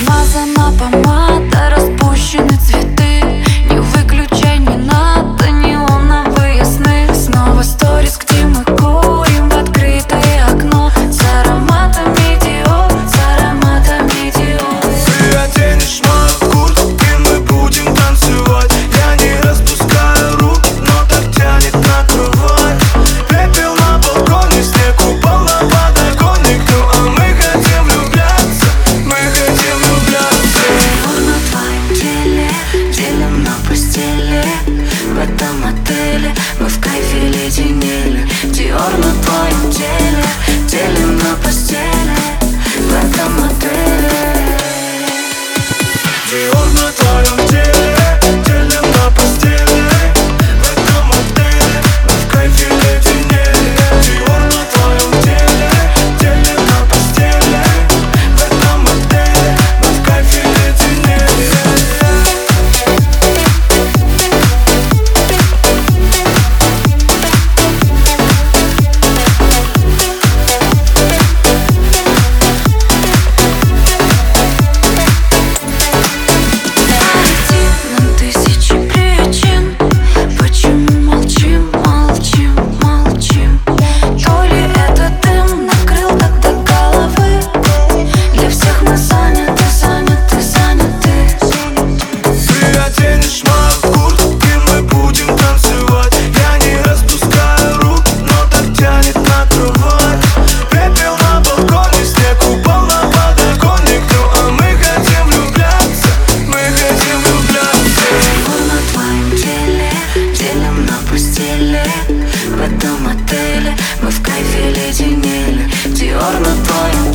Смазана помада, распущены стиле Потом отеле мы в кайфе леденели. Диор на твоем